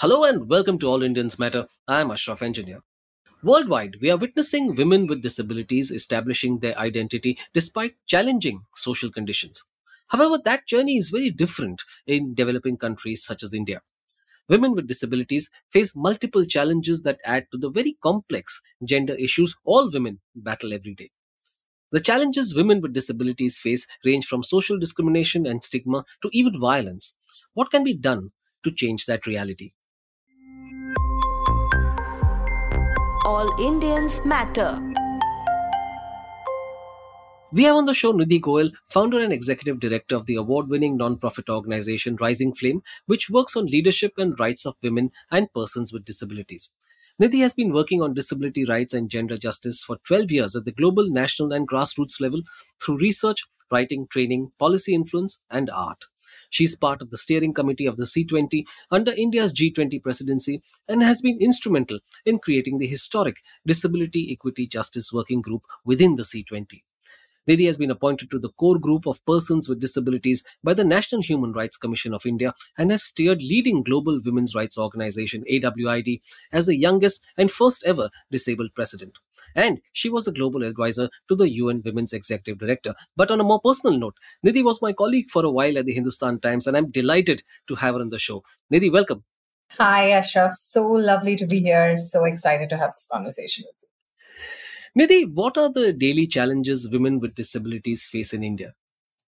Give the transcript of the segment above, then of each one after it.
Hello and welcome to All Indians Matter. I am Ashraf Engineer. Worldwide, we are witnessing women with disabilities establishing their identity despite challenging social conditions. However, that journey is very different in developing countries such as India. Women with disabilities face multiple challenges that add to the very complex gender issues all women battle every day. The challenges women with disabilities face range from social discrimination and stigma to even violence. What can be done to change that reality? All Indians Matter. We have on the show Nidhi Goyal, founder and executive director of the award winning non-profit organization Rising Flame, which works on leadership and rights of women and persons with disabilities. Nidhi has been working on disability rights and gender justice for 12 years at the global, national, and grassroots level through research, writing, training, policy influence, and art. She's part of the steering committee of the C20 under India's G20 presidency and has been instrumental in creating the historic Disability Equity Justice Working Group within the C20. Nidhi has been appointed to the core group of persons with disabilities by the National Human Rights Commission of India and has steered leading global women's rights organization AWID as the youngest and first ever disabled president. And she was a global advisor to the UN Women's Executive Director. But on a more personal note, Nidhi was my colleague for a while at the Hindustan Times, and I'm delighted to have her on the show. Nidhi, welcome. Hi, Ashraf. So lovely to be here. So excited to have this conversation with you. Nidhi, what are the daily challenges women with disabilities face in India?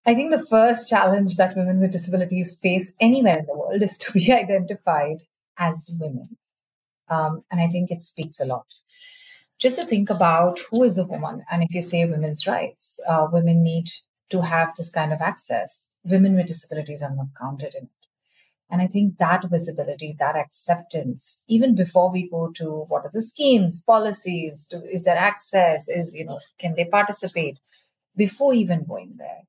I think the first challenge that women with disabilities face anywhere in the world is to be identified as women. Um, and I think it speaks a lot. Just to think about who is a woman, and if you say women's rights, uh, women need to have this kind of access. Women with disabilities are not counted in. And I think that visibility, that acceptance, even before we go to what are the schemes, policies, is there access, is, you know, can they participate? Before even going there,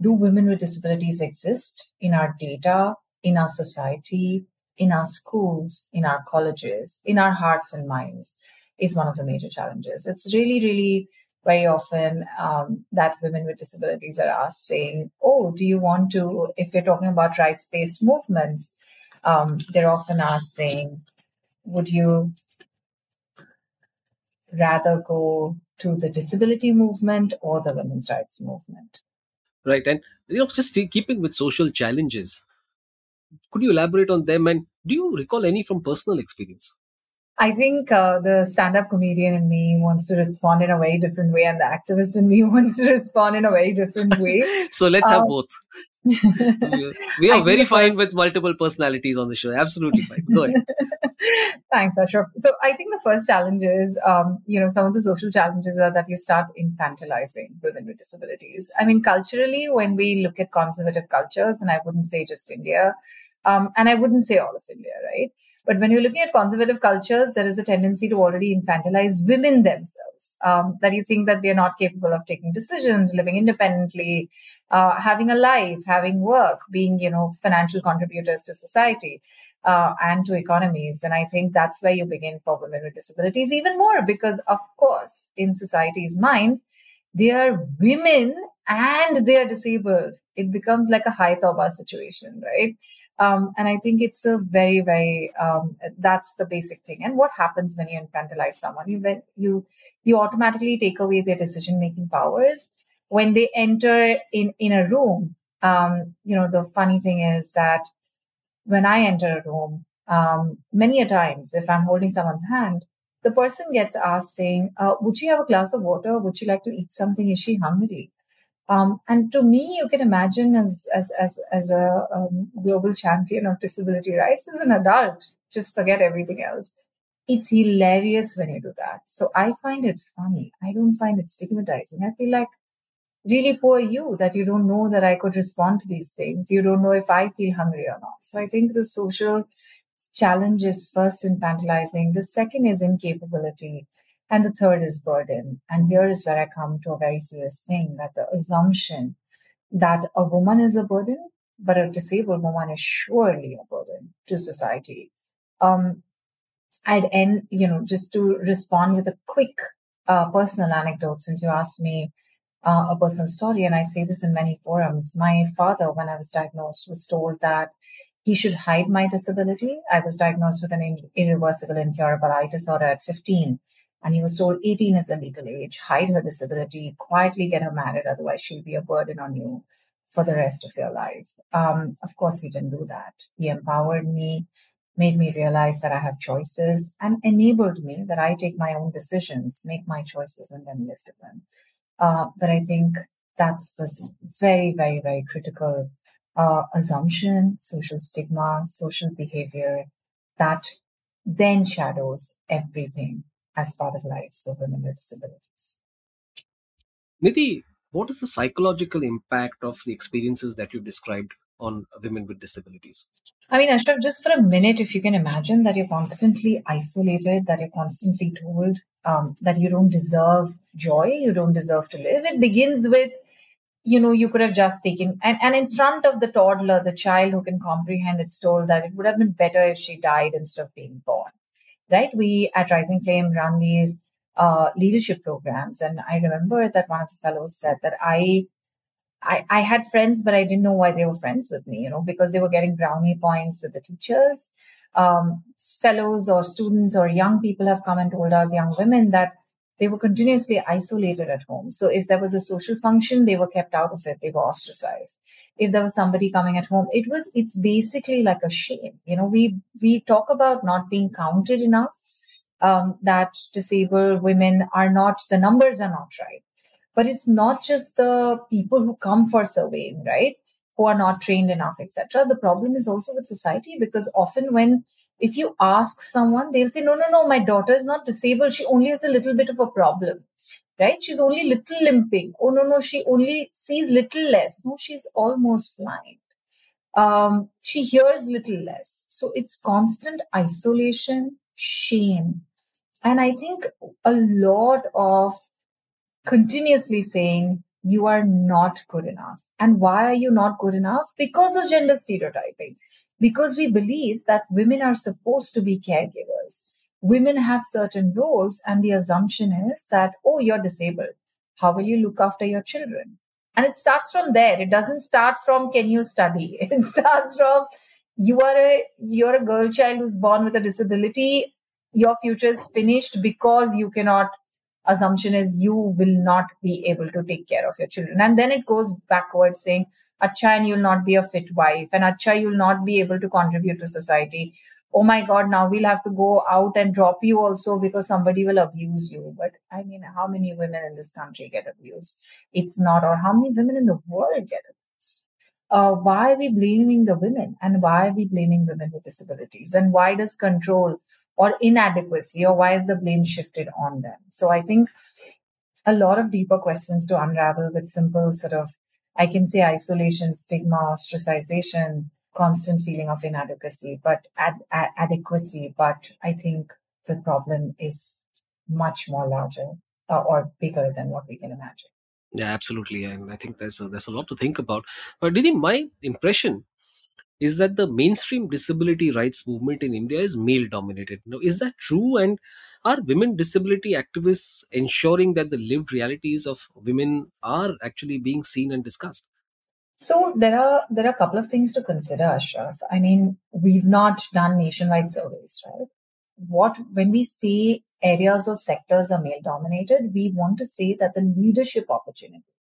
do women with disabilities exist in our data, in our society, in our schools, in our colleges, in our hearts and minds is one of the major challenges. It's really, really very often um, that women with disabilities are asked saying, oh, do you want to, if you're talking about rights-based movements, um, they're often asked saying, would you rather go to the disability movement or the women's rights movement? Right. And, you know, just keeping with social challenges, could you elaborate on them? And do you recall any from personal experience? I think uh, the stand up comedian in me wants to respond in a very different way, and the activist in me wants to respond in a very different way. so let's um, have both. we are very fine with multiple personalities on the show. Absolutely fine. Go ahead. Thanks, Ashraf. So I think the first challenge is, um, you know, some of the social challenges are that you start infantilizing women with disabilities. I mean, culturally, when we look at conservative cultures, and I wouldn't say just India, um, and I wouldn't say all of India, right? But when you're looking at conservative cultures, there is a tendency to already infantilize women themselves. Um, that you think that they're not capable of taking decisions, living independently, uh, having a life, having work, being you know financial contributors to society uh, and to economies. And I think that's where you begin for women with disabilities even more, because of course, in society's mind, they are women and they are disabled. It becomes like a high tawba situation, right? Um, and I think it's a very, very um, that's the basic thing. And what happens when you infantilize someone? You you you automatically take away their decision making powers when they enter in in a room. Um, you know, the funny thing is that when I enter a room, um, many a times, if I'm holding someone's hand, the person gets asked saying, uh, "Would she have a glass of water? Would she like to eat something? Is she hungry?" Um, and to me, you can imagine as as as as a um, global champion of disability rights as an adult, just forget everything else. It's hilarious when you do that. So I find it funny. I don't find it stigmatizing. I feel like really poor you that you don't know that I could respond to these things. You don't know if I feel hungry or not. So I think the social challenge is first infantilizing. The second is incapability. And the third is burden. And here is where I come to a very serious thing that the assumption that a woman is a burden, but a disabled woman is surely a burden to society. Um, I'd end, you know, just to respond with a quick uh, personal anecdote since you asked me uh, a personal story. And I say this in many forums. My father, when I was diagnosed, was told that he should hide my disability. I was diagnosed with an irreversible incurable eye disorder at 15. And he was told 18 is a legal age, hide her disability, quietly get her married, otherwise she'll be a burden on you for the rest of your life. Um, of course, he didn't do that. He empowered me, made me realize that I have choices, and enabled me that I take my own decisions, make my choices, and then live with them. Uh, but I think that's this very, very, very critical uh, assumption, social stigma, social behavior that then shadows everything as part of lives of women with disabilities. Nidhi, what is the psychological impact of the experiences that you described on women with disabilities? I mean, Ashraf, just for a minute, if you can imagine that you're constantly isolated, that you're constantly told um, that you don't deserve joy, you don't deserve to live. It begins with, you know, you could have just taken, and, and in front of the toddler, the child who can comprehend, it's told that it would have been better if she died instead of being born right? We at Rising Flame run these uh, leadership programs, and I remember that one of the fellows said that I, I, I had friends, but I didn't know why they were friends with me, you know, because they were getting brownie points with the teachers. Um, fellows or students or young people have come and told us, young women, that they were continuously isolated at home. So if there was a social function, they were kept out of it. They were ostracized. If there was somebody coming at home, it was, it's basically like a shame. You know, we, we talk about not being counted enough, um, that disabled women are not, the numbers are not right. But it's not just the people who come for surveying, right? Who are not trained enough, etc. The problem is also with society because often when if you ask someone, they'll say, no, no, no, my daughter is not disabled. She only has a little bit of a problem, right? She's only little limping. Oh, no, no, she only sees little less. No, she's almost blind. Um, she hears little less. So it's constant isolation, shame. And I think a lot of continuously saying, you are not good enough. And why are you not good enough? Because of gender stereotyping because we believe that women are supposed to be caregivers. Women have certain roles, and the assumption is that, oh, you're disabled. How will you look after your children? And it starts from there. It doesn't start from can you study? It starts from you are a you're a girl child who's born with a disability. Your future is finished because you cannot assumption is you will not be able to take care of your children. And then it goes backwards saying, Acha, and you'll not be a fit wife, and Acha, you'll not be able to contribute to society. Oh my God, now we'll have to go out and drop you also because somebody will abuse you. But I mean, how many women in this country get abused? It's not, or how many women in the world get abused? Uh, why are we blaming the women? And why are we blaming women with disabilities? And why does control or inadequacy or why is the blame shifted on them? So i think a lot of deeper questions to unravel with simple sort of i can say isolation stigma ostracization constant feeling of inadequacy but ad- ad- adequacy. But i think the problem is much more larger uh, or bigger than what we can imagine. Yeah absolutely. And i think there's a, there's a lot to think about. But Nidhi, my impression is that the mainstream disability rights movement in India is male dominated. Now, is that true? And are women disability activists ensuring that the lived realities of women are actually being seen and discussed? So there are there are a couple of things to consider, Ashraf. I mean, we've not done nationwide surveys, right? What when we say areas or sectors are male dominated, we want to say that the leadership opportunities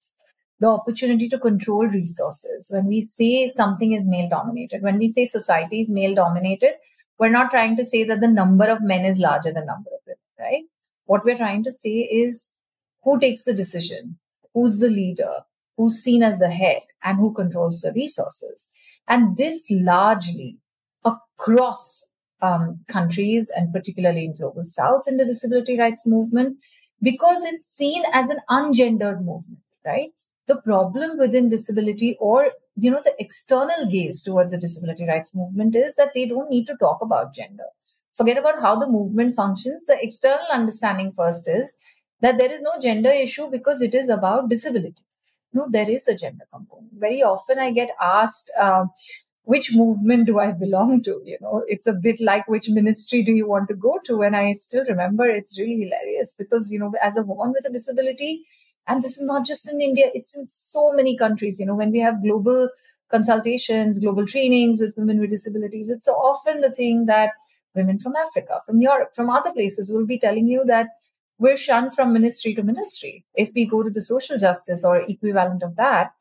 the opportunity to control resources. When we say something is male dominated, when we say society is male dominated, we're not trying to say that the number of men is larger than the number of women, right? What we're trying to say is who takes the decision, who's the leader, who's seen as the head, and who controls the resources. And this largely across um, countries and particularly in global south in the disability rights movement because it's seen as an ungendered movement right the problem within disability or you know the external gaze towards the disability rights movement is that they don't need to talk about gender. Forget about how the movement functions. The external understanding first is that there is no gender issue because it is about disability. No there is a gender component. Very often i get asked uh, which movement do i belong to? You know it's a bit like which ministry do you want to go to? And i still remember it's really hilarious because you know as a woman with a disability And this is not just in India, it's in so many countries. You know, when we have global consultations, global trainings with women with disabilities, it's often the thing that women from Africa, from Europe, from other places will be telling you that we're shunned from ministry to ministry. If we go to the social justice or equivalent of that,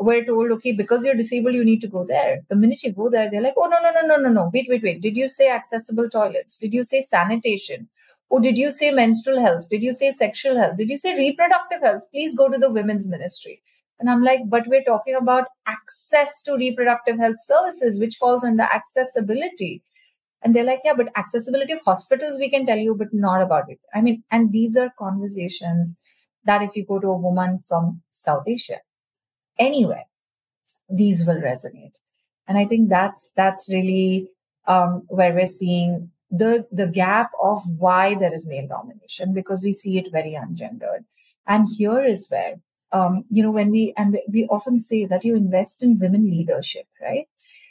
we're told, okay, because you're disabled, you need to go there. The minute you go there, they're like, oh, no, no, no, no, no, no. Wait, wait, wait. Did you say accessible toilets? Did you say sanitation? Or did you say menstrual health? Did you say sexual health? Did you say reproductive health? Please go to the women's ministry. And I'm like, but we're talking about access to reproductive health services, which falls under accessibility. And they're like, yeah, but accessibility of hospitals, we can tell you, but not about it. I mean, and these are conversations that if you go to a woman from South Asia, anywhere, these will resonate. And I think that's, that's really um, where we're seeing the, the gap of why there is male domination because we see it very ungendered. And here is where, um, you know, when we, and we often say that you invest in women leadership, right?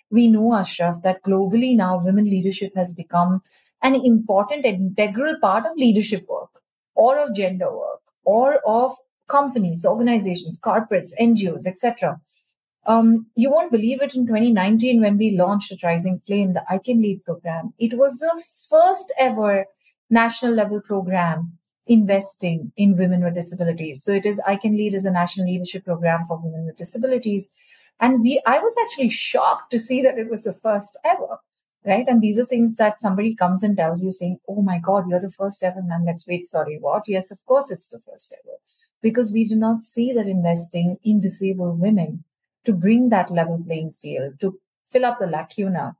we know, Ashraf, that globally now women leadership has become an important integral part of leadership work or of gender work or of companies, organizations, corporates, NGOs, etc. Um, you won't believe it in 2019 when we launched at Rising Flame, the I Can Lead program. It was the first ever national level program investing in women with disabilities. So it is I Can Lead is a national leadership program for women with disabilities. And we, I was actually shocked to see that it was the first ever, right? And these are things that somebody comes and tells you saying, Oh my God, you're the first ever. And let's wait. Sorry, what? Yes, of course it's the first ever because we do not see that investing in disabled women to bring that level playing field, to fill up the lacuna.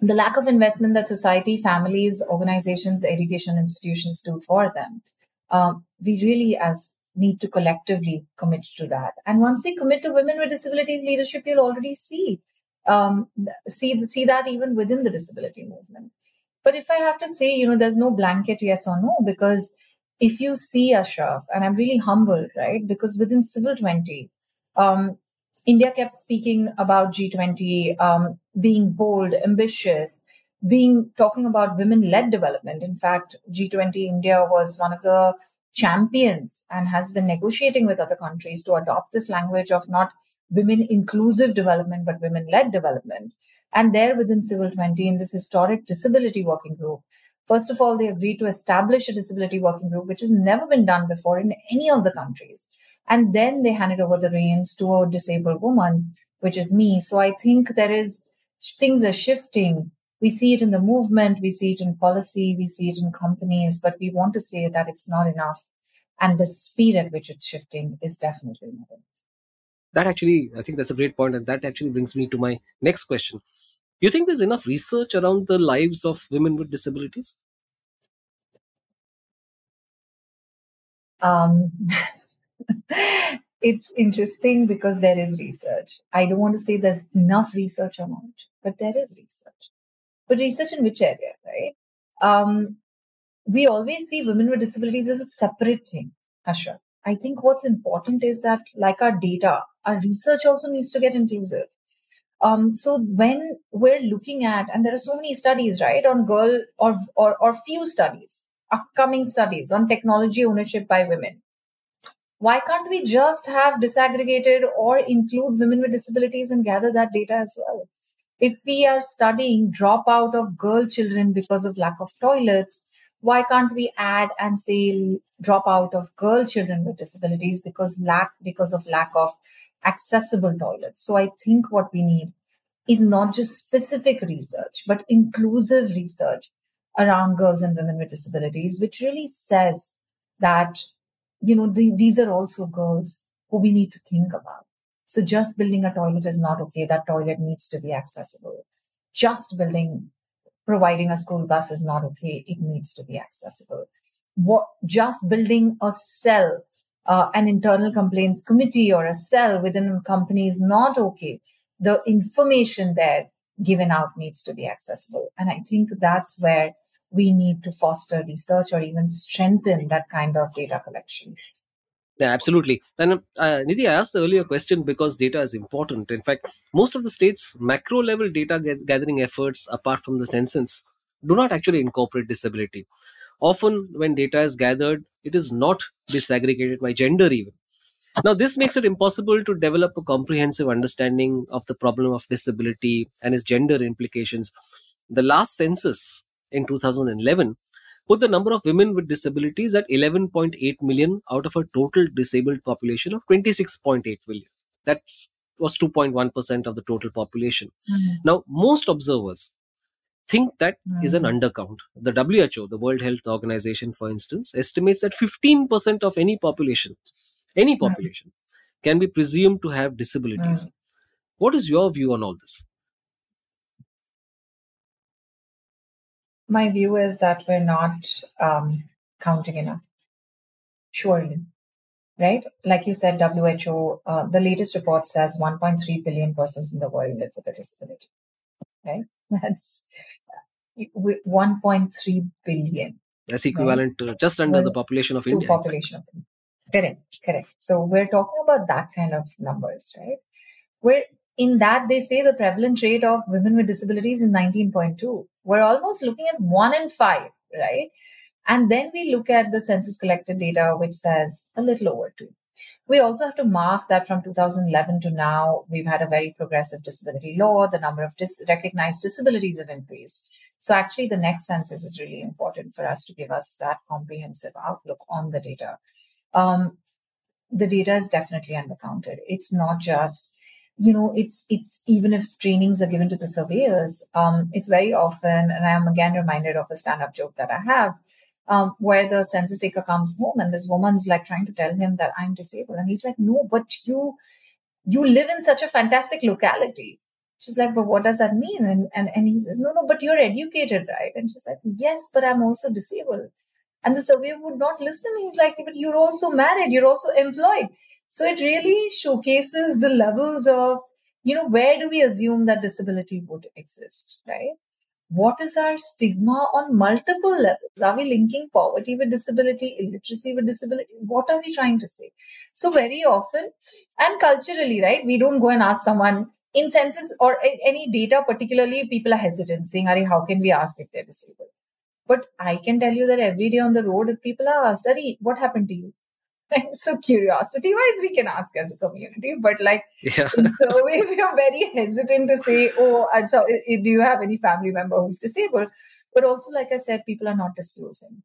The lack of investment that society, families, organizations, education institutions do for them. Um, we really, as need to collectively commit to that. And once we commit to women with disabilities leadership, you'll already see um, see see that even within the disability movement. But if I have to say, you know, there's no blanket yes or no because if you see Ashraf, and I'm really humbled, right? Because within Civil 20, um, India kept speaking about G20 um, being bold, ambitious, being talking about women-led development. In fact, G20 India was one of the champions and has been negotiating with other countries to adopt this language of not women inclusive development, but women led development. And there within Civil 20, in this historic disability working group, first of all, they agreed to establish a disability working group, which has never been done before in any of the countries. And then they handed over the reins to a disabled woman, which is me. So I think there is, things are shifting we see it in the movement, we see it in policy, we see it in companies, but we want to say that it's not enough. And the speed at which it's shifting is definitely not enough. That actually, I think that's a great point, and that actually brings me to my next question. You think there's enough research around the lives of women with disabilities? Um, it's interesting because there is research. I don't want to say there's enough research or not, but there is research. But research in which area, right? Um, we always see women with disabilities as a separate thing, Asha. I think what's important is that, like our data, our research also needs to get inclusive. Um, so when we're looking at, and there are so many studies, right, on girl or, or, or few studies, upcoming studies on technology ownership by women. Why can't we just have disaggregated or include women with disabilities and gather that data as well? if we are studying dropout of girl children because of lack of toilets, why can't we add and say dropout of girl children with disabilities because lack because of lack of accessible toilets? So I think what we need is not just specific research, but inclusive research around girls and women with disabilities, which really says that, you know, the, these are also girls who we need to think about. So just building a toilet is not okay. That toilet needs to be accessible. Just building, providing a school bus is not okay. It needs to be accessible. What, just building a cell, uh, an internal complaints committee or a cell within a company is not okay. The information there given out needs to be accessible. And I think that's where we need to foster research or even strengthen that kind of data collection. Yeah, absolutely. And uh, Nidhi, I asked earlier question because data is important. In fact, most of the states' macro level data gathering efforts, apart from the census, do not actually incorporate disability. Often, when data is gathered, it is not disaggregated by gender, even. Now, this makes it impossible to develop a comprehensive understanding of the problem of disability and its gender implications. The last census in 2011 put the number of women with disabilities at 11.8 million out of a total disabled population of 26.8 million. That was 2.1% of the total population. Mhm. Now, most observers think that is an Mhm. undercount. The WHO, the World Health Organization, for instance, estimates that 15% of any population, any population, can be presumed to have disabilities. What is your view on all this? My view is that we're not um, counting enough. Surely. Right? Like you said, WHO, uh, the latest report says 1.3 billion persons in the world live with a disability. Right? That's 1.3 billion That's equivalent to just under the population of India. population of India. Correct, correct. So we're talking about that kind of numbers, right? Where in that they say the prevalent rate of women with disabilities is 19.2. We're almost looking at one in five, right? And then we look at the census collected data, which says a little over two. We also have to mark that from 2011 to now, we've had a very progressive disability law. The number of dis- recognized disabilities have increased. So actually, the next census is really important for us to give us that comprehensive outlook on the data. Um, the data is definitely undercounted. It's not just you know it's it's even if trainings are given to the surveyors um, it's very often and i am again reminded of a stand-up joke that i have um, where the census taker comes home and this woman's like trying to tell him that i'm disabled and he's like no but you you live in such a fantastic locality. She's like but what does that mean? And, and and he says no no but you're educated right? And she's like yes but i'm also disabled. And the surveyor would not listen. He's like but you're also married you're also employed so it really showcases the levels of, you know, where do we assume that disability would exist, right? What is our stigma on multiple levels? Are we linking poverty with disability, illiteracy with disability? What are we trying to say? So very often, and culturally, right, we don't go and ask someone in census or any data, particularly people are hesitant saying, Ari, how can we ask if they're disabled? But I can tell you that every day on the road, if people are asked, Ari, what happened to you? So curiosity wise, we can ask as a community, but like Yeah. survey, we are very hesitant to say, oh, and so do you have any family member who's disabled? But also, like I said, people are not disclosing.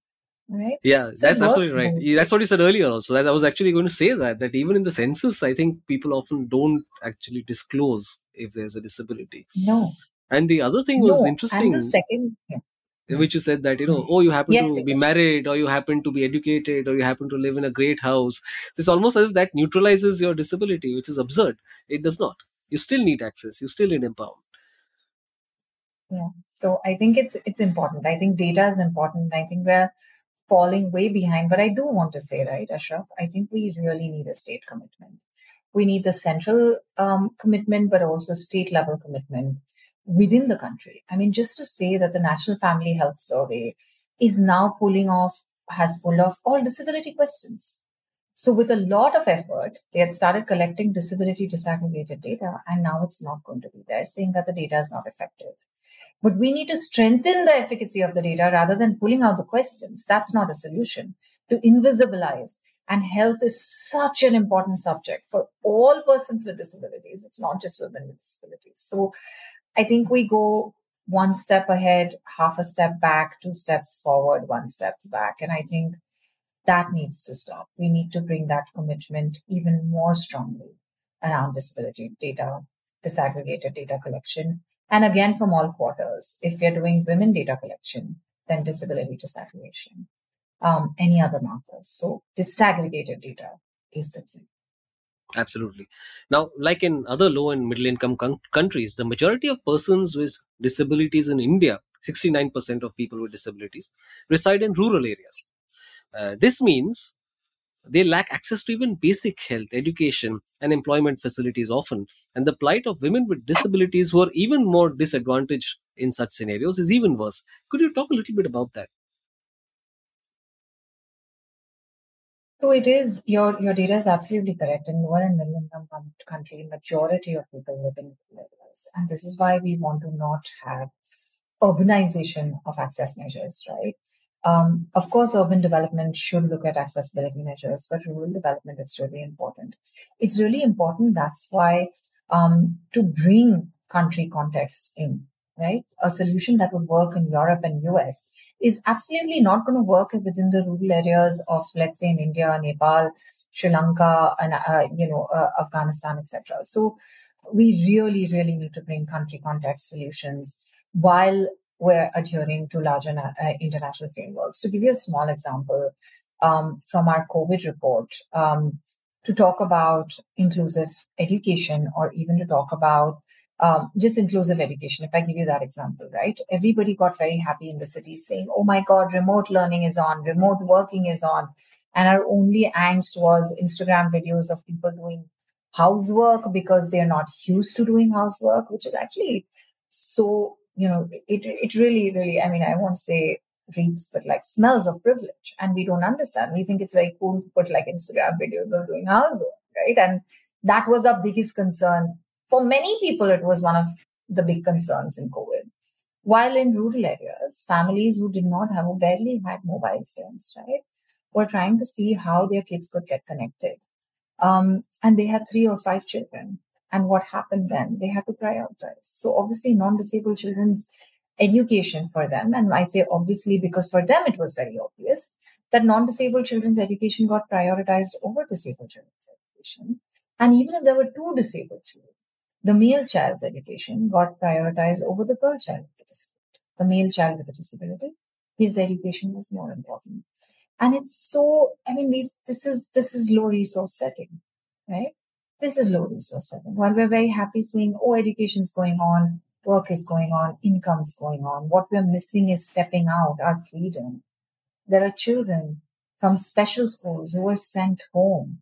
Right? Yeah, So that's absolutely right. That's what you said earlier also. That I was actually going to say that that even in the census, I think people often don't actually disclose if there's a disability. No. And the other thing was interesting, And the second, yeah. Which you said that you know, oh, you happen Yes, to be married, or you happen to be educated, or you happen to live in a great house. So it's almost as if that neutralizes your disability, which is absurd. It does not. You still need access. You still need empowerment. Yeah. So I think it's it's important. I think data is important. I think we're falling way behind. But I do want to say, right, Ashraf, I think we really need a state commitment. We need the central um, commitment, but also state level commitment within the country. I mean, just to say that the National Family Health Survey is now pulling off, has pulled off all disability questions. So, with a lot of effort, they had started collecting disability disaggregated data, and now it's not going to be there, saying that the data is not effective. But we need to strengthen the efficacy of the data rather than pulling out the questions. That's not a solution. To invisibilize. And health is such an important subject for all persons with disabilities. It's not just women with disabilities. So I think we go one step ahead, half a step back, two steps forward, one steps back. And I think that needs to stop. We need to bring that commitment even more strongly around disability data, disaggregated data collection. And again, from all quarters, if we're doing women data collection, then disability disaggregation, um, any other markers. So disaggregated data is the key. Absolutely. Now, like in other low and middle income countries, the majority of persons with disabilities in India, 69% of people with disabilities, reside in rural areas. Uh, this means they lack access to even basic health, education, and employment facilities often. And the plight of women with disabilities who are even more disadvantaged in such scenarios is even worse. Could you talk a little bit about that? So it is your your data is absolutely correct. In lower and middle income country, majority of people live in areas, and this is why we want to not have urbanization of access measures, right? Um, of course, urban development should look at accessibility measures, but rural development, it's really important. It's really important. That's why um, to bring country contexts in, right? A solution that would work in Europe and US is absolutely not going to work within the rural areas of, let's say, in India, Nepal, Sri Lanka, and uh, you know, uh, Afghanistan, etc. So we really, really need to bring country context solutions while we're adhering to larger uh, international frameworks. To give you a small example um, from our COVID report, um, to talk about inclusive education or even to talk about um, just inclusive education. If I give you that example, right? Everybody got very happy in the city saying, oh my God, remote learning is on, remote working is on. And our only angst was Instagram videos of people doing housework because they're not used to doing housework, which is actually so, you know, it, it really, really, I mean, I won't say reeks, but like smells of privilege. And we don't understand. We think it's very cool to put like Instagram videos of doing housework, right? And that was our biggest concern. For many people, it was one of the big concerns in COVID. While in rural areas, families who did not have, or barely had mobile phones, right, were trying to see how their kids could get connected. Um, and they had three or five children. And what happened then? They had to prioritize. So obviously, non-disabled children's education for them. And I say obviously because for them it was very obvious that non disabled children's education got prioritized over disabled children's education. And even if there were two disabled children, the male child's education got prioritized over the girl child with a disability. The male child with a disability, his education was more important. And it's so, I mean, these, this is, this is low resource setting, right? This is low resource setting. While we're very happy seeing, oh, education's going on, work is going on, income is going on. What we're missing is stepping out, our freedom. There are children from special schools who were sent home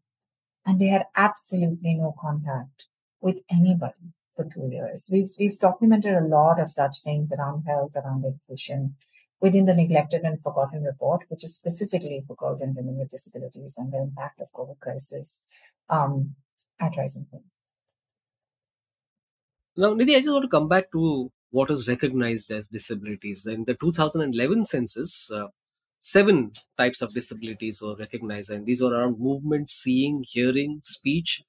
and they had absolutely no contact with anybody for two years. We've, we've documented a lot of such things around health, around education within the neglected and forgotten report, which is specifically for girls and women with disabilities and the impact of COVID crisis um, at Rising Flame. Now, Nidhi, I just want to come back to what is recognized as disabilities. In the 2011 census, uh, seven types of disabilities were recognized, and these were around movement, seeing, hearing, speech,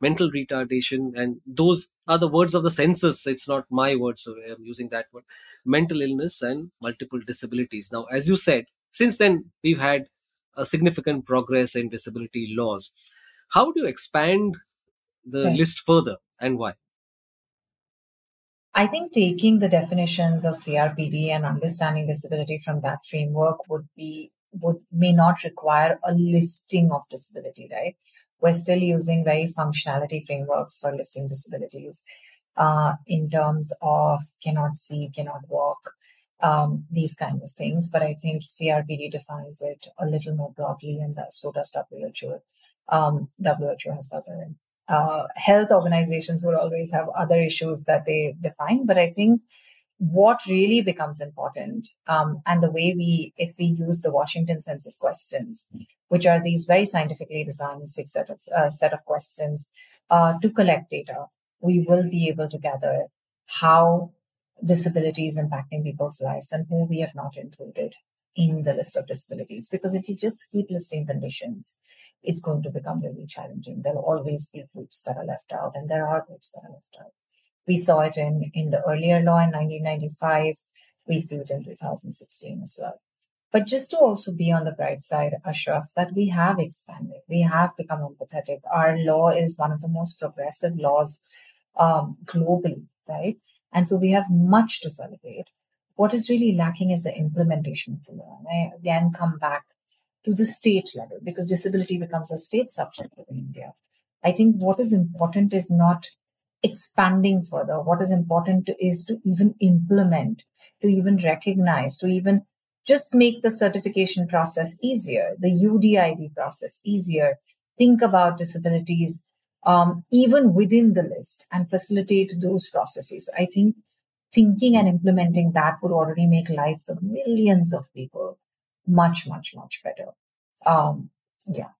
mental retardation, and those are the words of the census. It's not my words, so I'm using that word. Mental illness and multiple disabilities. Now, as you said, since then we've had a significant progress in disability laws. How do you expand the okay. list further, and why? I think taking the definitions of CRPD and understanding disability from that framework would be would may not require a listing of disability, right? We're still using very functionality frameworks for listing disabilities uh, in terms of cannot see, cannot walk, um, these kinds of things. But I think CRPD defines it a little more broadly, and so does WHO. Um, WHO has other uh, health organizations will always have other issues that they define. But I think what really becomes important, um, and the way we, if we use the Washington Census questions, which are these very scientifically designed six set of uh, set of questions uh, to collect data, we will be able to gather how disability is impacting people's lives and who we have not included in the list of disabilities. Because if you just keep listing conditions, it's going to become really challenging. There'll always be groups that are left out, and there are groups that are left out. We saw it in, in the earlier law in 1995. We see it in 2016 as well. But just to also be on the bright side, Ashraf, that we have expanded, we have become empathetic. Our law is one of the most progressive laws um, globally, right? And so we have much to celebrate. What is really lacking is the implementation of the law. And I again come back to the state level because disability becomes a state subject in India. I think what is important is not expanding further. What is important to, is to even implement, to even recognize, to even just make the certification process easier, the UDID process easier. Think about disabilities um, even within the list and facilitate those processes. I think thinking and implementing that would already make lives of millions of people much, much, much better. Um, yeah.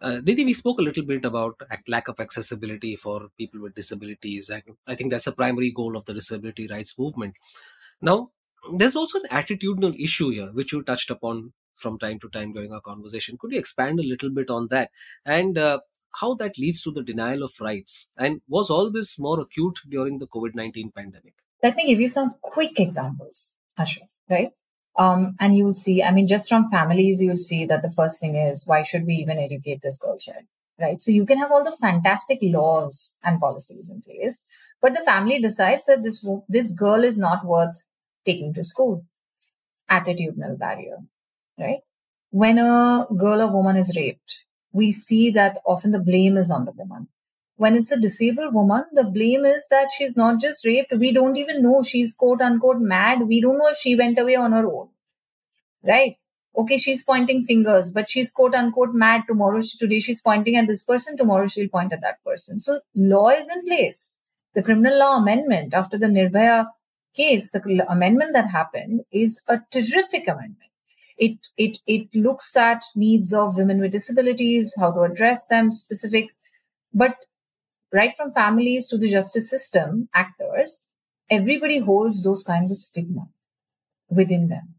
Uh, we spoke a little bit about lack of accessibility for people with disabilities, and I think that's a primary goal of the disability rights movement. Now, there's also an attitudinal issue here, which you touched upon from time to time during our conversation. Could you expand a little bit on that and uh, how that leads to the denial of rights? And was all this more acute during the COVID 19 pandemic? Let me give you some quick examples, Ashraf, right? Um, and you'll see, I mean, just from families, you'll see that the first thing is why should we even educate this girl child? Right. So you can have all the fantastic laws and policies in place, but the family decides that this this girl is not worth taking to school. Attitudinal barrier, right? When a girl or woman is raped, we see that often the blame is on the woman. When it's a disabled woman, the blame is that she's not just raped. We don't even know she's quote unquote mad. We don't know if she went away on her own. Right? Okay, she's pointing fingers, but she's quote unquote mad tomorrow. She, today she's pointing at this person, tomorrow she'll point at that person. So law is in place. The criminal law amendment after the Nirbhaya case, the amendment that happened is a terrific amendment. It, it, it looks at needs of women with disabilities, how to address them, specific. But right from families to the justice system, actors, everybody holds those kinds of stigma within them.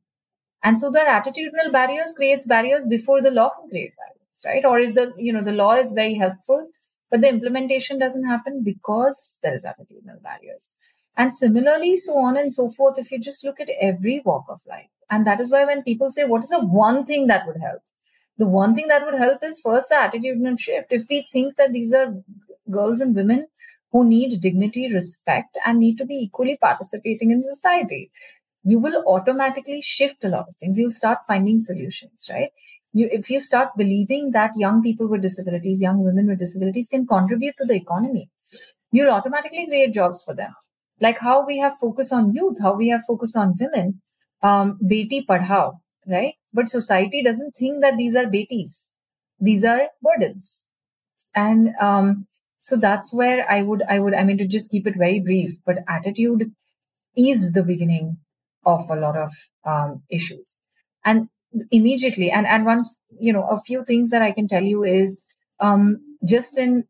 And so their attitudinal barriers creates barriers before the law can create barriers, right? Or if the, you know, the law is very helpful, but the implementation doesn't happen because there is attitudinal barriers. And similarly, so on and so forth, if you just look at every walk of life. And that is why when people say, what is the one thing that would help? The one thing that would help is first the attitudinal shift. If we think that these are girls and women who need dignity, respect, and need to be equally participating in society, you will automatically shift a lot of things. You'll start finding solutions, right? You, if you start believing that young people with disabilities, young women with disabilities can contribute to the economy, you'll automatically create jobs for them like how we have focus on youth, how we have focus on women, um, beti padhao, right? But society doesn't think that these are betis. These are burdens. And um, so that's where I would, I would, I mean, to just keep it very brief, but attitude is the beginning of a lot of um, issues. And immediately, and, and one, you know, a few things that I can tell you is um, just in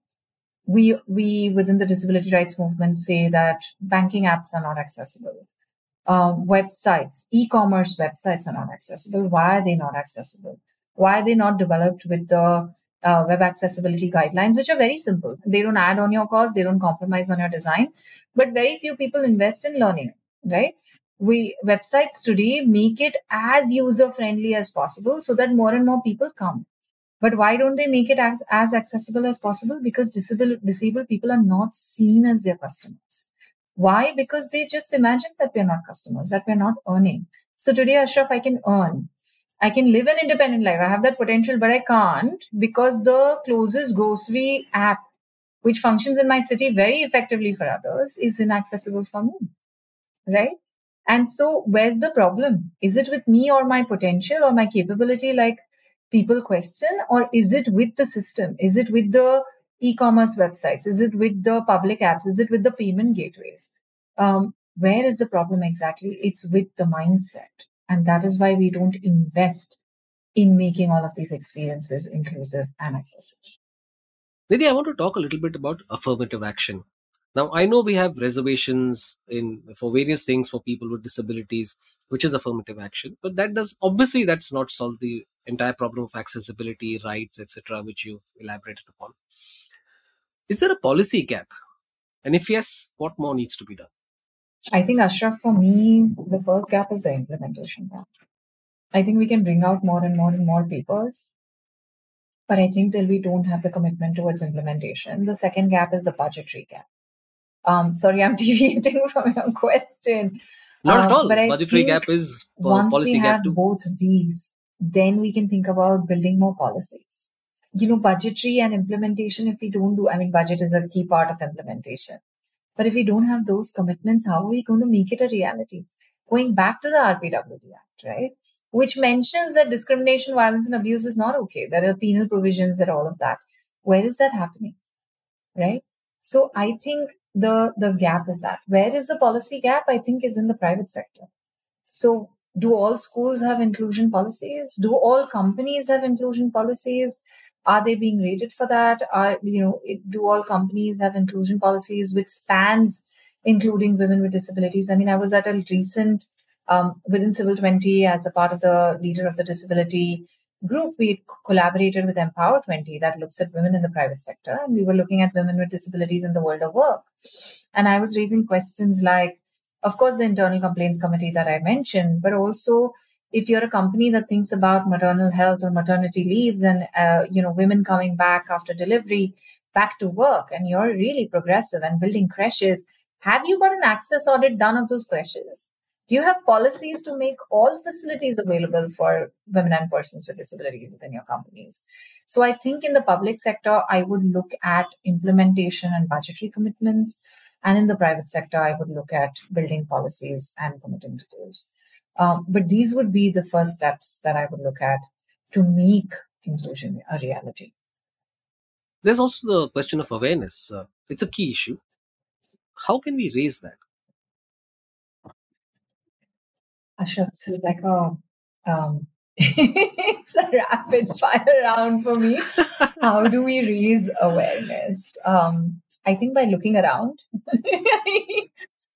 we we within the disability rights movement say that banking apps are not accessible. Uh, websites e-commerce websites are not accessible. Why are they not accessible? Why are they not developed with the uh, web accessibility guidelines which are very simple they don't add on your cost they don't compromise on your design but very few people invest in learning right we websites today make it as user friendly as possible so that more and more people come but why don't they make it as, as accessible as possible? Because disabled, disabled people are not seen as their customers. Why? Because they just imagine that we're not customers, that we're not earning. So today, Ashraf, I can earn. I can live an independent life. I have that potential, but I can't because the closest grocery app, which functions in my city very effectively for others, is inaccessible for me. Right? And so, where's the problem? Is it with me or my potential or my capability? Like, people question or is it with the system is it with the e-commerce websites is it with the public apps is it with the payment gateways um, where is the problem exactly it's with the mindset and that is why we don't invest in making all of these experiences inclusive and accessible Nidhi, I want to talk a little bit about affirmative action. Now, I know we have reservations in for various things for people with disabilities, which is affirmative action, but that does obviously that's not solve the entire problem of accessibility, rights, etc., which you've elaborated upon. Is there a policy gap? And if yes, what more needs to be done? I think, Ashraf, for me, the first gap is the implementation gap. I think we can bring out more and more and more papers, but I think till we don't have the commitment towards implementation. The second gap is the budgetary gap. Um, sorry, I'm deviating from your question. Not um, at all. Budgetary gap is once policy we gap have too. both these, then we can think about building more policies. You know, budgetary and implementation, if we don't do, I mean, budget is a key part of implementation. But if we don't have those commitments, how are we going to make it a reality? Going back to the RPWD Act, right? Which mentions that discrimination, violence, and abuse is not okay. There are penal provisions and all of that. Where is that happening? Right? So I think the the gap is that. Where is the policy gap? I think is in the private sector. So do all schools have inclusion policies? Do all companies have inclusion policies? Are they being rated for that? Are you know, do all companies have inclusion policies which spans including women with disabilities? I mean, I was at a recent um, within Civil 20 as a part of the leader of the disability group, we collaborated with Empower 20 that looks at women in the private sector. And we were looking at women with disabilities in the world of work. And I was raising questions like, of course, the internal complaints committee that I mentioned, but also if you're a company that thinks about maternal health or maternity leaves and uh, you know women coming back after delivery back to work and you're really progressive and building creches have you got an access audit done of those creches do you have policies to make all facilities available for women and persons with disabilities within your companies? So I think in the public sector, I would look at implementation and budgetary commitments. And in the private sector, I would look at building policies and committing to those. Um, but these would be the first steps that I would look at to make inclusion a reality. There's also the question of awareness. Uh, it's a key issue. How can we raise that? Ashraf, this is like a um, it's a rapid fire round for me. How do we raise awareness? Um, I think by looking around.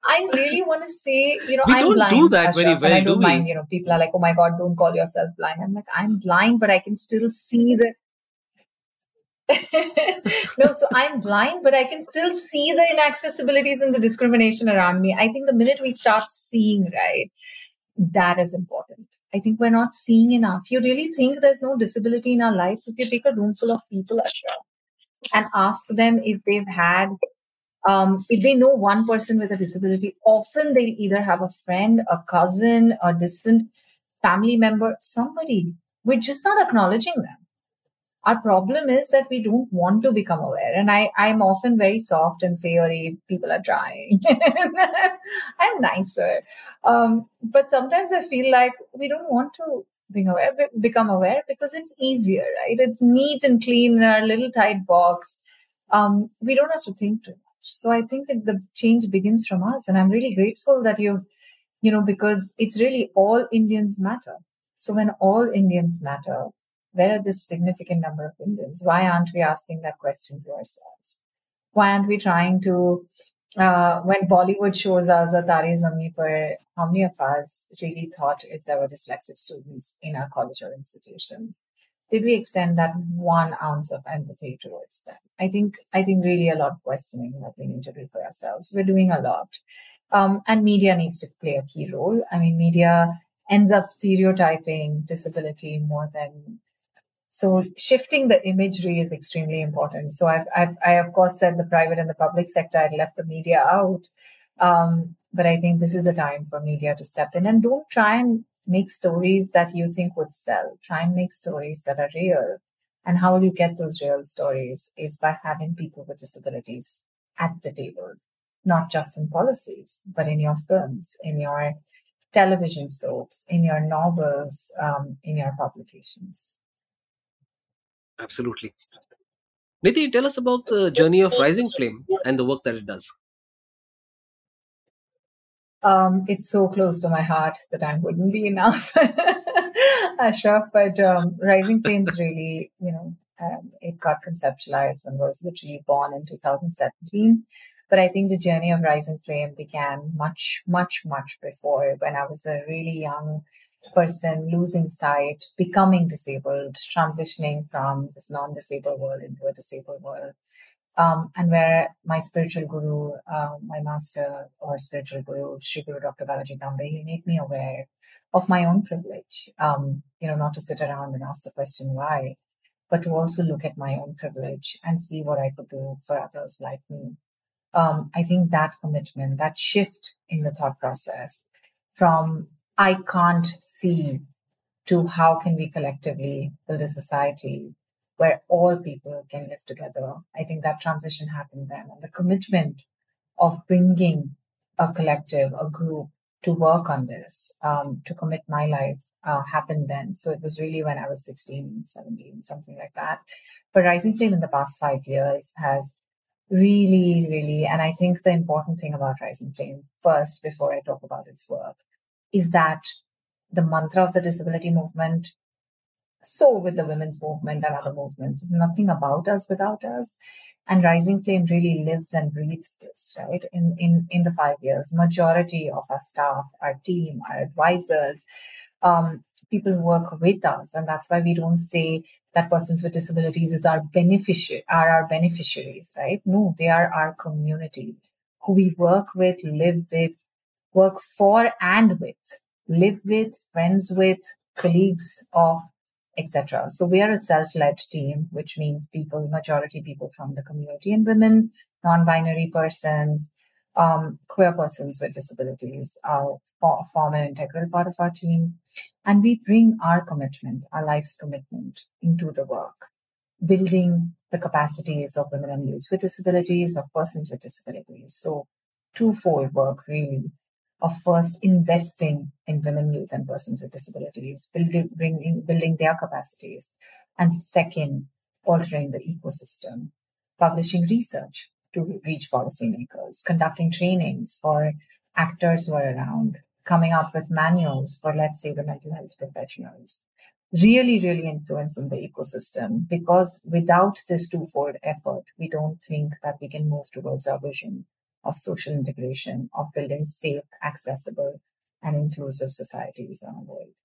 I really want to say, you know, we I'm don't blind. do that Ashraf, very well. I don't do mind, we? you know, people are like, oh my God, don't call yourself blind. I'm like, I'm blind, but I can still see the. no, so I'm blind, but I can still see the inaccessibilities and the discrimination around me. I think the minute we start seeing, right, that is important. I think we're not seeing enough. You really think there's no disability in our lives? If you take a room full of people, and ask them if they've had, um, if they know one person with a disability, often they'll either have a friend, a cousin, a distant family member, somebody. We're just not acknowledging them. Our problem is that we don't want to become aware. And i i'm often very soft and say oh people are trying. I'm nicer. Um, but sometimes i feel like we don't want to being aware become aware because it's easier right? It's neat and clean in our little tight box. Um, we don't have to think too so i think that the change begins from us and i'm really grateful that you've you know because it's really all indians matter so when all indians matter where are this significant number of Indians? Why aren't we asking that question to ourselves? Why aren't we trying to, uh, when Bollywood shows us a Taare Zameen Par, how many of us really thought if there were dyslexic students in our college or institutions? Did we extend that one ounce of empathy towards them? I think, I think really a lot of questioning that we need to do for ourselves. We're doing a lot. Um, and media needs to play a key role. I mean, media ends up stereotyping disability more than so shifting the imagery is extremely important. So I've, I've I of course said the private and the public sector. I left the media out, um, but I think this is a time for media to step in and don't try and make stories that you think would sell. Try and make stories that are real. And how will you get those real stories is by having people with disabilities at the table, not just in policies, but in your films, in your television soaps, in your novels, um, in your publications. Absolutely. Nidhi, tell us about the journey of Rising Flame and the work that it does. Um, it's so close to my heart that I wouldn't be enough, Ashraf. But um, Rising Flame is really, you know, um, it got conceptualized and was literally born in 2017. But I think the journey of Rising Flame began much, much, much before when I was a really young person losing sight, becoming disabled, transitioning from this non disabled world into a disabled world. Um, and where my spiritual guru, uh, my master or spiritual guru, Sri Guru Dr. Balaji Tambe, he made me aware of my own privilege. Um, you know, not to sit around and ask the question why, but to also look at my own privilege and see what I could do for others like me. Um, I think that commitment, that shift in the thought process from I can't see to how can we collectively build a society where all people can live together. I think that transition happened then. And the commitment of bringing a collective, a group to work on this, um, to commit my life uh, happened then. So it was really when I was 16, 17, something like that. But Rising Flame in the past five years has really, really, and I think the important thing about Rising Flame first, before I talk about its work, is that the mantra of the disability movement so with the women's movement and other movements. It's nothing about us without us. And Rising Flame really lives and breathes this, right? In in in the five years, majority of our staff, our team, our advisors, um, people work with us, and that's why we don't say that persons with disabilities is our beneficiary are our beneficiaries, right? No, they are our community who we work with, live with, work for and with, live with, friends with, colleagues of, etc. So we are a self-led team, which means people, majority people from the community and women, non-binary persons, um, queer persons with disabilities are form an integral part of our team. And we bring our commitment, our life's commitment into the work, building the capacities of women and youth with disabilities, of persons with disabilities. So twofold work really of first investing in women, youth, and persons with disabilities, building, bringing, building their capacities, and second, altering the ecosystem, publishing research to reach policymakers, conducting trainings for actors who are around, coming up with manuals for, let's say, the mental health professionals. Really, really influencing the ecosystem because without this twofold effort, we don't think that we can move towards our vision of social integration, of building safe, accessible, and inclusive societies in our world.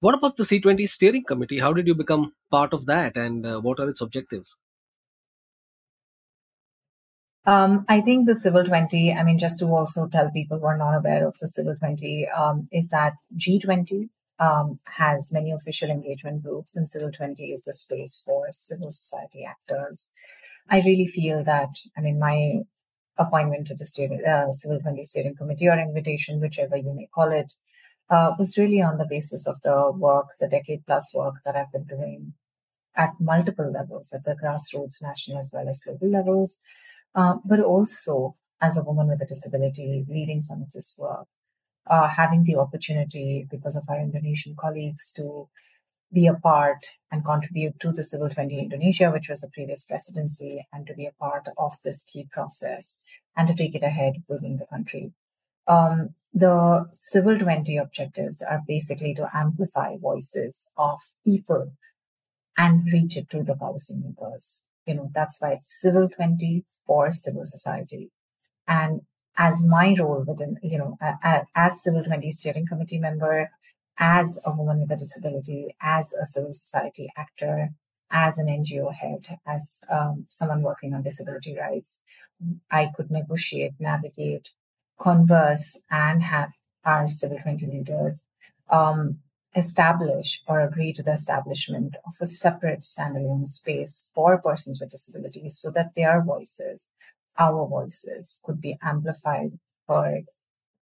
What about the C20 steering committee? How did you become part of that and uh, what are its objectives? Um, I think the Civil 20, I mean, just to also tell people who are not aware of the Civil 20, um, is that G20 um, has many official engagement groups, and Civil 20 is a space for civil society actors. I really feel that, I mean, my appointment to the steering, uh, Civil 20 Steering Committee or invitation, whichever you may call it, uh, was really on the basis of the work, the decade plus work that I've been doing at multiple levels, at the grassroots, national as well as global levels, uh, but also as a woman with a disability leading some of this work, uh, having the opportunity because of our Indonesian colleagues to be a part and contribute to the Civil 20 Indonesia, which was a previous presidency, and to be a part of this key process and to take it ahead within the country. Um, the Civil 20 objectives are basically to amplify voices of people and reach it to the policymakers. You know, that's why it's Civil 20 for civil society. And as my role within, you know, as Civil 20 steering committee member, as a woman with a disability, as a civil society actor, as an NGO head, as um, someone working on disability rights, I could negotiate, navigate, converse, and have our Civil 20 leaders um, establish or agree to the establishment of a separate standalone space for persons with disabilities so that their voices, our voices, could be amplified, heard,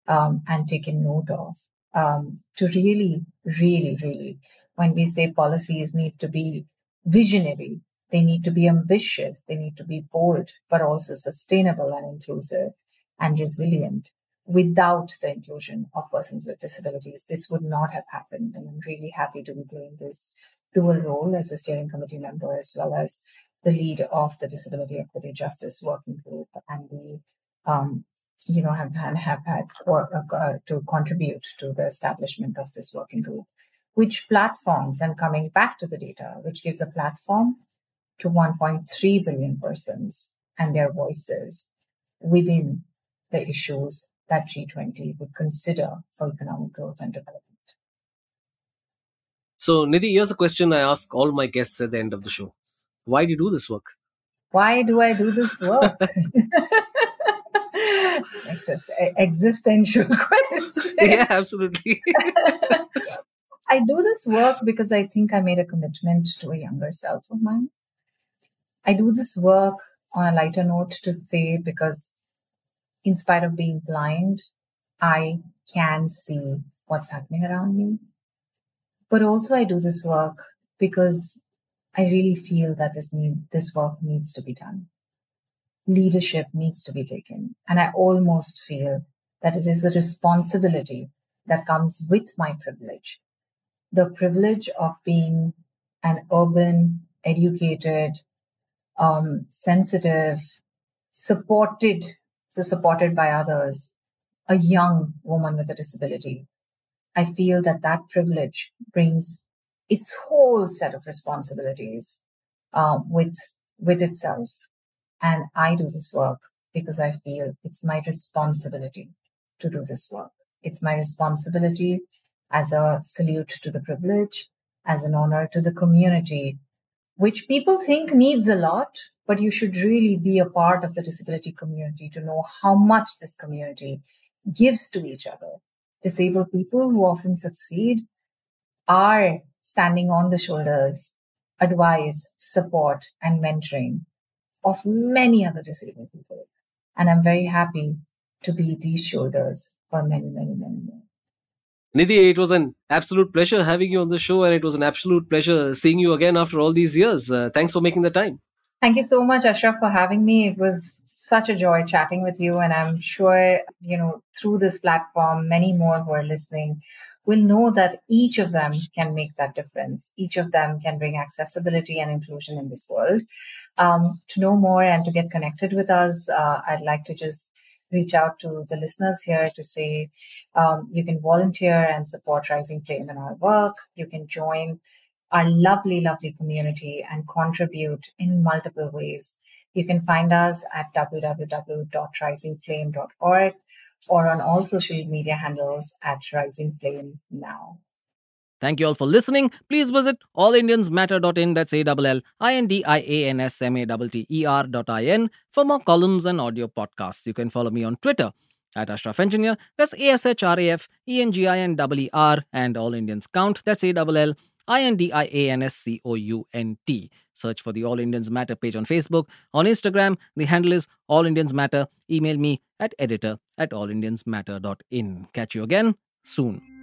um, and taken note of um, to really, really, really, when we say policies need to be visionary, they need to be ambitious, they need to be bold, but also sustainable and inclusive and resilient. Without the inclusion of persons with disabilities, this would not have happened. And I'm really happy to be playing this dual role as a steering committee member as well as the lead of the Disability Equity Justice Working Group and we, um, you know, have, have had or, uh, to contribute to the establishment of this working group. Which platforms, and coming back to the data, which gives a platform to 1.3 billion persons and their voices within the issues that G20 would consider for economic growth and development. So, Nidhi, here's a question I ask all my guests at the end of the show Why do you do this work? Why do I do this work? existential question. Yeah, absolutely. I do this work because I think I made a commitment to a younger self of mine. I do this work on a lighter note to say because, in spite of being blind, I can see what's happening around me. But also, I do this work because I really feel that this need this work needs to be done leadership needs to be taken. And I almost feel that it is a responsibility that comes with my privilege. The privilege of being an urban, educated, um, sensitive, supported, so supported by others, a young woman with a disability. I feel that that privilege brings its whole set of responsibilities uh, with with itself. And I do this work because I feel it's my responsibility to do this work. It's my responsibility as a salute to the privilege, as an honor to the community, which people think needs a lot, but you should really be a part of the disability community to know how much this community gives to each other. Disabled people who often succeed are standing on the shoulders, advice, support, and mentoring of many other disabled people. And I'm very happy to be these shoulders for many, many, many more. Nidhi, it was an absolute pleasure having you on the show, and it was an absolute pleasure seeing you again after all these years. Uh, thanks for making the time. Thank you so much, Ashraf, for having me. It was such a joy chatting with you. And I'm sure, you know, through this platform, many more who are listening will know that each of them can make that difference. Each of them can bring accessibility and inclusion in this world. Um, to know more and to get connected with us, uh, I'd like to just reach out to the listeners here to say um, you can volunteer and support Rising Flame in our work. You can join our lovely, lovely community and contribute in multiple ways. You can find us at www.risingflame.org or on all social media handles at Rising Flame Now. Thank you all for listening. Please visit allindiansmatter.in, that's A-double-L-I-N-D-I-A-N-S-M-A-T-T-E-R dot I-N for more columns and audio podcasts. You can follow me on Twitter at Ashraf Engineer, that's A-S-H-R-A-F-E-N-G-I-N-E-R, and All Indians Count, that's A-L-L I N D I A N S C O U N T. Search for the All Indians Matter page on Facebook. On Instagram, the handle is All Indians Matter. Email me at editor at allindiansmatter.in. Catch you again soon.